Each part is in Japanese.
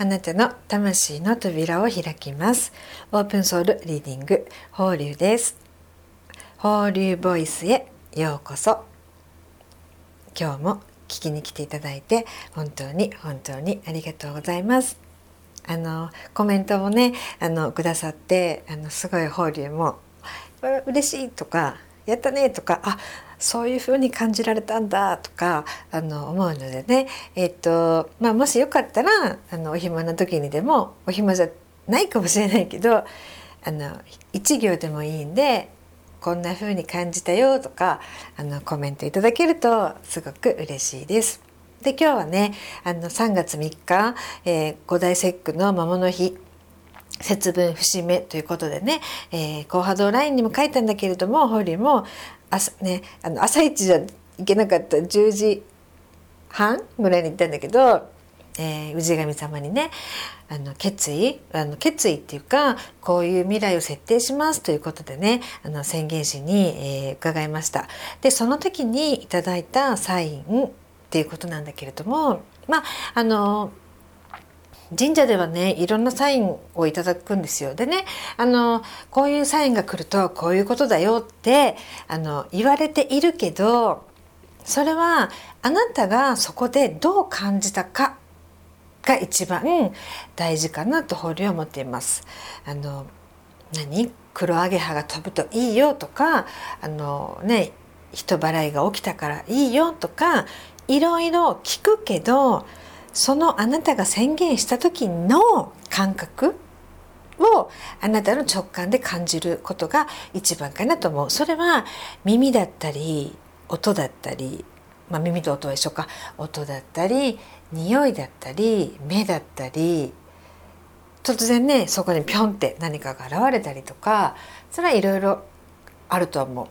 あなたの魂の扉を開きます。オープンソウルリーディング放流です。放流ボイスへようこそ。今日も聞きに来ていただいて本当に本当にありがとうございます。あのコメントもねあのくださってあのすごい放流も嬉しいとかやったねとかあそういう風に感じられたんだとかあの思うのでね、えっとまあ、もしよかったらあのお暇な時にでもお暇じゃないかもしれないけどあの1行でもいいんでこんな風に感じたよとかあのコメントいただけるとすごく嬉しいです。で今日はねあの3月3日、えー、五大節句の魔物日節分節目ということでね、えー、高波動ラインにも書いたんだけれどもホリも朝,、ね、あの朝一じゃいけなかった10時半ぐらいに行ったんだけど、えー、氏神様にねあの決意あの決意っていうかこういう未来を設定しますということでねあの宣言しに、えー、伺いました。でその時にいただいたサインっていうことなんだけれどもまああの神社ではねいろんなサインをいただくんですよ。でねあのこういうサインが来るとこういうことだよってあの言われているけどそれはあなたがそこでどう感じたかが一番大事かなと法理は思っています。あの何？黒アゲハが飛ぶといいよとかあのね人払いが起きたからいいよとかいろいろ聞くけどそのあなたが宣言した時の感覚をあなたの直感で感じることが一番かなと思う。それは耳だったり音だったり、まあ、耳と音は一緒か音だったり匂いだったり目だったり突然ねそこにピョンって何かが現れたりとかそれはいろいろあると思う。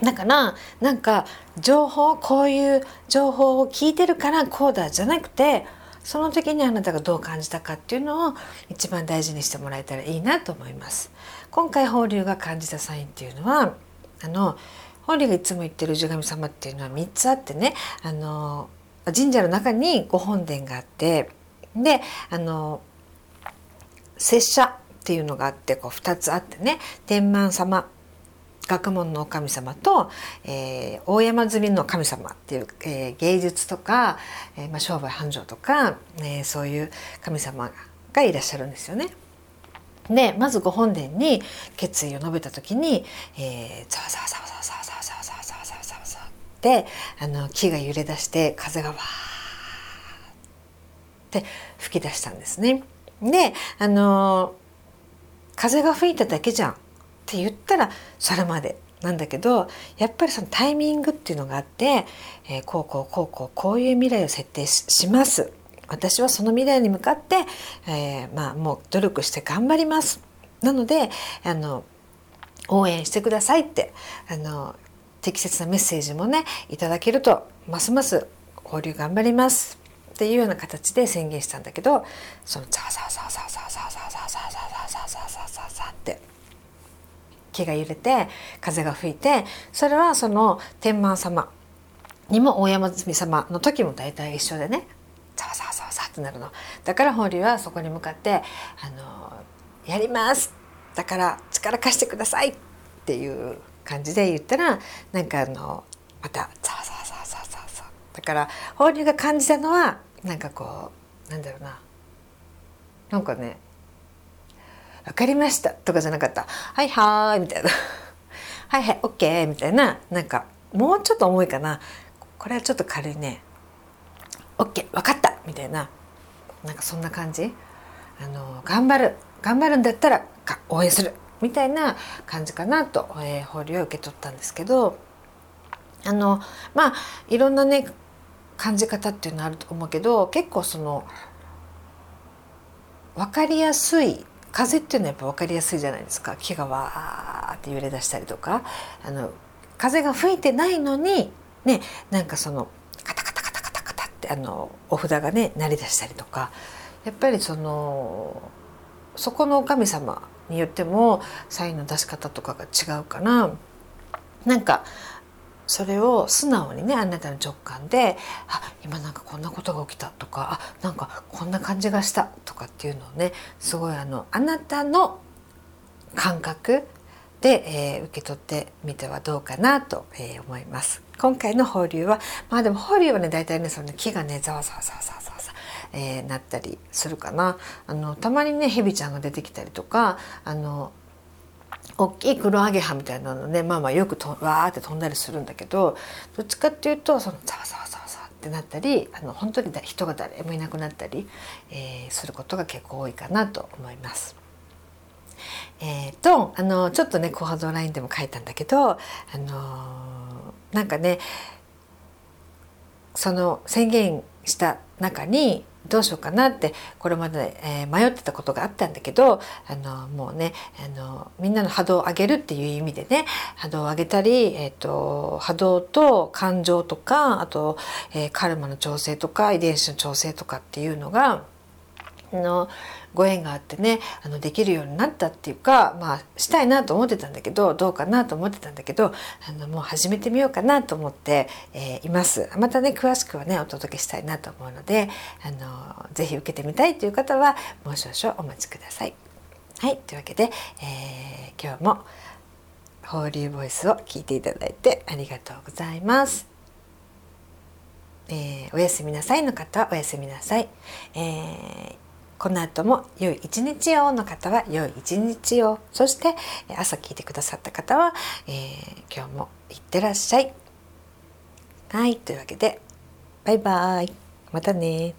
だからなんか情報こういう情報を聞いてるからこうだじゃなくてその時にあなたがどう感じたかっていうのを一番大事にしてもらえたらいいなと思います。今回法隆が感じたサインっていうのはあの法隆がいつも言ってる氏神様っていうのは3つあってねあの神社の中にご本殿があってであの拙者っていうのがあってこう2つあってね天満様学問の神様と、えー、大山積みの神様っていう、えー、芸術とか、えーまあ、商売繁盛とか、えー、そういう神様がいらっしゃるんですよね。でまずご本殿に決意を述べた時に「えー、ざわざわざわざわざわざわざわざわざわざわざわ」ってあの木が揺れ出して風がわーって吹き出したんですね。であの風が吹いただけじゃんって言ったらそれまでなんだけどやっぱりそのタイミングっていうのがあって、えー、こうこうこうこうこういう未来を設定します。私はその未来に向かって、えー、まあ、もう努力して頑張ります。なのであの応援してくださいってあの適切なメッセージもねいただけるとますます交流頑張ります。っていうような形で宣言したんだけどそのザワザワザワザワザワザワザワザワザワザワザワザワザワザワザワって木が揺れて風が吹いてそれはその天満様にも大山積様の時も大体一緒でねざわざわざわざわってなるの。だから法隆はそこに向かって「あのやります。だから力貸してください」っていう感じで言ったらなんかあのまたざわざわざわざわざわざだから法隆が感じたのはなんかこうなんだろうななんかね分かりました」とかじゃなかった「はいはい」みたいな「はいはい OK」みたいな。なんかもうちょっと重いかな。これはちょっと軽いね「OK 分かった」みたいな。なんかそんな感じ。あの頑張る。頑張るんだったら応援する。みたいな感じかなと、えー、法律を受け取ったんですけど。あのまあいろんなね感じ方っていうのはあると思うけど結構その分かりやすい風っていうのはやっぱ分かりやすいじゃないですか。木がわーって揺れ出したりとか。あの風が吹いてないのにねなんかそのカタカタカタカタカタってあのお札がね鳴り出したりとか。やっぱりそのそこの神様によってもサインの出し方とかが違うかな。なんかそれを素直にねあなたの直感であ今なんかこんなことが起きたとかあなんかこんな感じがしたとかっていうのをねすごいあのあなたの感覚で、えー、受け取ってみてはどうかなと、えー、思います。今回の放流はまあでも放流はね大体ねその木がねざわざわざわざわざわえー、なったりするかなあのたまにねヘビちゃんが出てきたりとかあの大きい黒アゲハみたいなのねまあまあよくとわーって飛んだりするんだけどどっちかっていうとそのざわざわざわざわってなったりあの本当に人が誰もいなくなったり、えー、することが結構多いかなと思います。えーと、あのちょっとねコハドラインでも書いたんだけどあのなんかねその宣言した中にどうしようかなってこれまで、え迷ってたことがあったんだけどあのもうねあのみんなの波動を上げるっていう意味でね波動を上げたり、えーと、波動と感情とかあと、えー、カルマの調整とか遺伝子の調整とかっていうのがのご縁があってねあのできるようになったっていうかまあしたいなと思ってたんだけどどうかなと思ってたんだけどあのもう始めてみようかなと思って、えー、いますまたね詳しくはねお届けしたいなと思うのであのぜひ受けてみたいという方はもう少々お待ちください。はいというわけで、えー、今日も放流ボイスを聞いていただいてありがとうございます。えー、おやすみなさいの方はおやすみなさい。えーこの後も良い一日をの方は良い一日を。そして朝聞いてくださった方は、えー、今日もいってらっしゃい。はいというわけでバイバーイ。またね